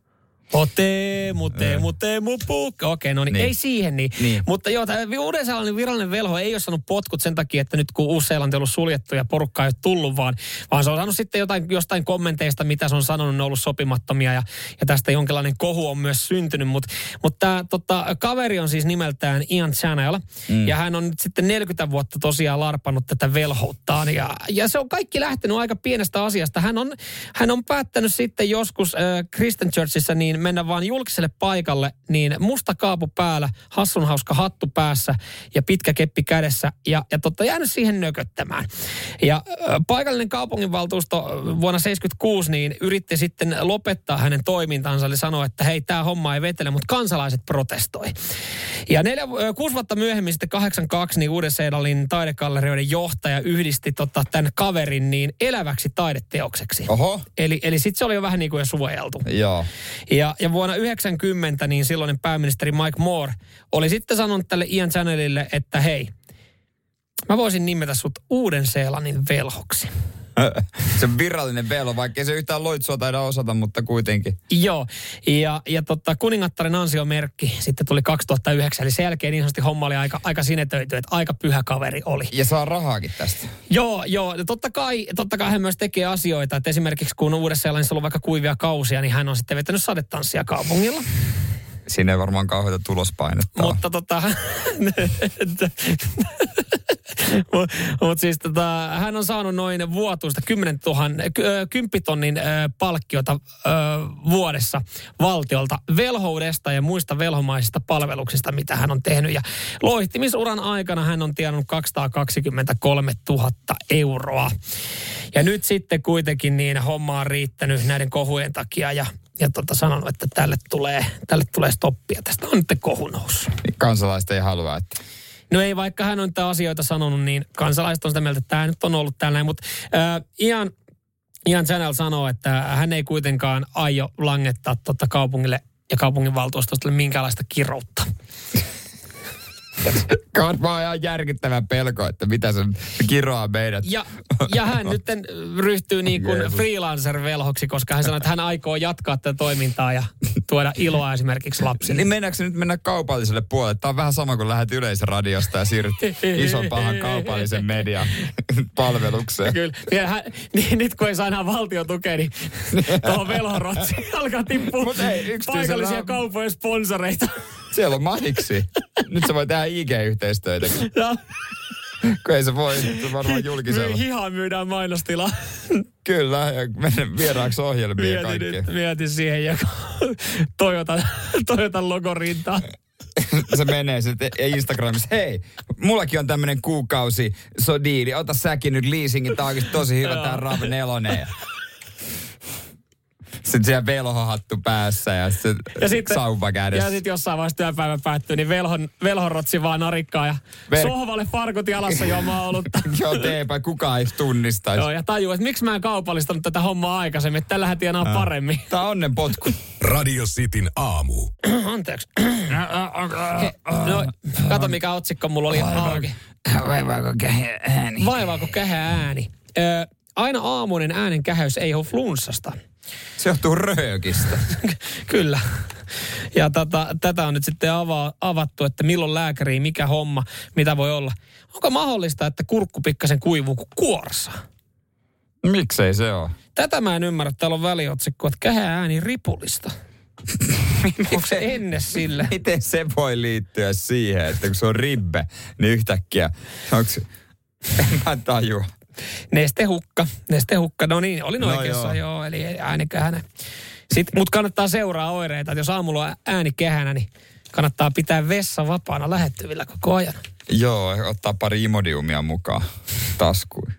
O Teemu, Teemu, Teemu pukki. Okei, no niin, Niin. ei siihen niin. Niin. Mutta joo, tämä Uuden-Seelannin virallinen velho ei ole saanut potkut sen takia, että nyt kun Uusi-Seelanti on ollut suljettu ja porukka ei ole tullut, vaan, vaan se on saanut sitten jotain, jostain kommenteista, mitä se on sanonut, ne on ollut sopimattomia ja, ja tästä jonkinlainen kohu on myös syntynyt. Mutta mut tämä tota, kaveri on siis nimeltään Ian Channel mm. ja hän on nyt sitten 40 vuotta tosiaan larpannut tätä velhouttaan ja, ja se on kaikki lähtenyt aika pienestä asiasta. Hän on, hän on päättänyt sitten joskus äh, Christian Churchissa niin mennä vaan julkiselle paikalle, niin musta kaapu päällä, hassun hauska hattu päässä ja pitkä keppi kädessä ja, ja totta, jäänyt siihen nököttämään. Ja paikallinen kaupunginvaltuusto vuonna 76 niin yritti sitten lopettaa hänen toimintansa, eli sanoi, että hei, tämä homma ei vetele, mutta kansalaiset protestoi. Ja neljä, kuusi vuotta myöhemmin sitten 82 niin Uuden-Seelannin taidekallerioiden johtaja yhdisti tota, tämän kaverin niin eläväksi taideteokseksi. Oho, Eli, eli sitten se oli jo vähän niin kuin jo suojeltu. joo. Ja, ja vuonna 90 niin silloinen pääministeri Mike Moore oli sitten sanonut tälle Ian Channelille, että hei, mä voisin nimetä sut Uuden-Seelannin velhoksi. se virallinen velo, vaikka se yhtään loitsua taida osata, mutta kuitenkin. Joo, ja, ja tota, kuningattaren ansiomerkki sitten tuli 2009, eli sen jälkeen niin sanotusti homma oli aika, aika sinetöity, että aika pyhä kaveri oli. Ja saa rahaakin tästä. Joo, joo. Ja totta kai, totta kai hän myös tekee asioita, että esimerkiksi kun Uudessa-Seelannissa on ollut vaikka kuivia kausia, niin hän on sitten vetänyt sadetanssia kaupungilla. Siinä ei varmaan kauheita tulospainetta. Mutta tota, Mutta mut siis tota, hän on saanut noin vuotuista 10 000, ky- ö, 10 tonnin palkkiota vuodessa valtiolta velhoudesta ja muista velhomaisista palveluksista, mitä hän on tehnyt. Ja loihtimisuran aikana hän on tienannut 223 000 euroa. Ja nyt sitten kuitenkin niin homma on riittänyt näiden kohujen takia ja, ja tota sanonut, että tälle tulee, tälle tulee stoppia. Tästä on nyt kohu noussut. Niin Kansalaiset ei halua, että... No ei, vaikka hän on niitä asioita sanonut, niin kansalaiset on sitä mieltä, että tämä nyt on ollut tällainen. Mutta äh, Ian Ian Channel sanoo, että hän ei kuitenkaan aio langettaa tota kaupungille ja kaupunginvaltuustosta minkäänlaista kiroutta. Kaat vaan ihan järkyttävä pelko, että mitä se kiroaa meidät. Ja, ja hän nyt ryhtyy niin kuin freelancer-velhoksi, koska hän sanoo, että hän aikoo jatkaa tätä toimintaa ja tuoda iloa esimerkiksi lapsille. Niin mennäänkö nyt mennä kaupalliselle puolelle? Tämä on vähän sama kuin lähdet yleisradiosta ja siirryt ison pahan kaupallisen median palvelukseen. Kyllä. Ja hän, niin, nyt kun ei saa enää valtiotukea, niin tuohon velhorotsiin alkaa tippua ei, paikallisia kaupojen sponsoreita. Siellä on mahiksi. Nyt se voi tehdä IG-yhteistyötä, Ja kun ei se voi se varmaan julkisella. hihaan myydään mainostilaa. Kyllä, ja mennä vieraaksi ohjelmiin ja Mietin, kaikkea. nyt, mietin siihen ja Toyota, Toyotan logo rintaan. se menee sitten Instagramissa, hei, mullakin on tämmönen kuukausi sodiili, ota säkin nyt leasingin, tää on oikeesti tosi hyvä tää RAV4. Sitten siellä velhohattu päässä ja sitten Ja sitten, sauva kädessä. ja sitten jossain vaiheessa työpäivä päättyy, niin velhon, velhorotsi vaan narikkaa ja Ver- sohvalle farkut jalassa juomaan olutta. Joo, teepä, kukaan ei tunnistaisi. Joo, ja tajuu, että miksi mä en kaupallistanut tätä hommaa aikaisemmin, että tällähän tienaa paremmin. Tää on onnenpotku. Radio Cityn aamu. Anteeksi. No, kato mikä otsikko mulla oli auki. Vaivaako ääni? Vaivaako kähä ääni? Ö, aina aamuinen äänen käheys ei ole flunssasta. Se johtuu röökistä. Kyllä. Ja tätä, tätä on nyt sitten ava, avattu, että milloin lääkäri, mikä homma, mitä voi olla. Onko mahdollista, että kurkku pikkasen kuivuu kuin kuorsa? Miksei se ole? Tätä mä en ymmärrä. Täällä on väliotsikko, että kähä ääni ripulista. Onko se ennen sille? Miten se voi liittyä siihen, että kun se on ribbe, niin yhtäkkiä, onko se... En mä tajua. Nestehukka. Nestehukka. No niin, olin No oikeassa, joo. joo. eli äänikähänä. Sitten, mutta kannattaa seuraa oireita, että jos aamulla on ääni kehänä, niin kannattaa pitää vessa vapaana lähettyvillä koko ajan. Joo, ottaa pari imodiumia mukaan taskuun.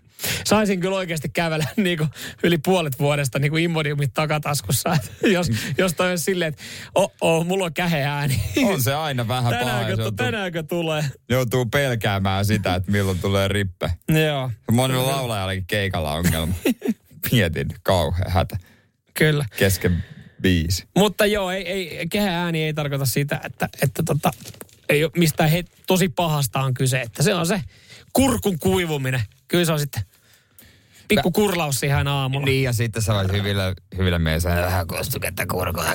Saisin kyllä oikeasti kävellä niin kuin yli puolet vuodesta niin kuin immodiumit takataskussa. Et jos, jos toi olisi silleen, että oh, oh, mulla on käheääni. On se aina vähän paha. Tänäänkö, se tu- tänäänkö tulee? joutuu pelkäämään sitä, että milloin tulee rippe. Joo, Monella laulajallakin keikalla ongelma. Mietin, kauhea hätä. kyllä. Kesken biisi. Mutta joo, ei, ei, kehäääni ei tarkoita sitä, että, että tota, ei ole mistään he, tosi pahasta on kyse. Että se on se kurkun kuivuminen. Kyllä se on sitten pikku kurlaus siihen aamulla. Niin, ja sitten sä voit hyvillä, hyvillä mielessä vähän kostuketta kurkulla.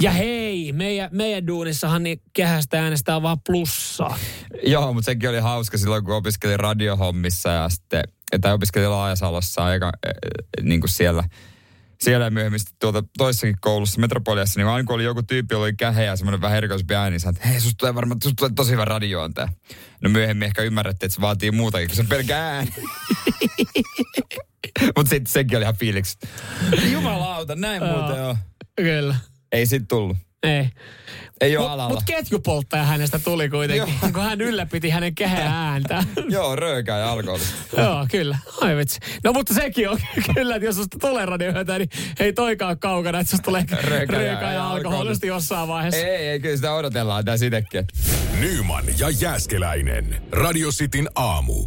Ja hei, meidän, meidän duunissahan niin kehästä äänestää vaan plussaa. Joo, mutta sekin oli hauska silloin, kun opiskelin radiohommissa ja sitten, tai opiskelin Laajasalossa aika, äh, niin kuin siellä, siellä myöhemmin tuolta toissakin koulussa, Metropoliassa, niin aina kun oli joku tyyppi, jolla oli käheä ja semmoinen vähän erikoisempi ääni, niin että hei, susta tulee varmaan, susta tulee tosi hyvä radioantaja. No myöhemmin ehkä ymmärrettiin, että se vaatii muutakin kuin se pelkä ääni. mutta sitten sekin oli ihan fiiliksi. Jumalauta, näin muuten on. Kyllä. Ei sit tullut. Ei. Ei ole Mutta alalla. mut ketjupolttaja hänestä tuli kuitenkin, Joo. kun hän ylläpiti hänen kehää ääntä. Joo, röökää ja alkoholista. Joo, kyllä. Ai vitsi. No mutta sekin on kyllä, että jos susta tulee radiohyötä, niin ei toikaan kaukana, että susta tulee Röökä ja- ja ja alkoholista jossain vaiheessa. Ei, ei, kyllä sitä odotellaan tää sitäkin. Nyman ja Jääskeläinen. Radio Cityn aamu.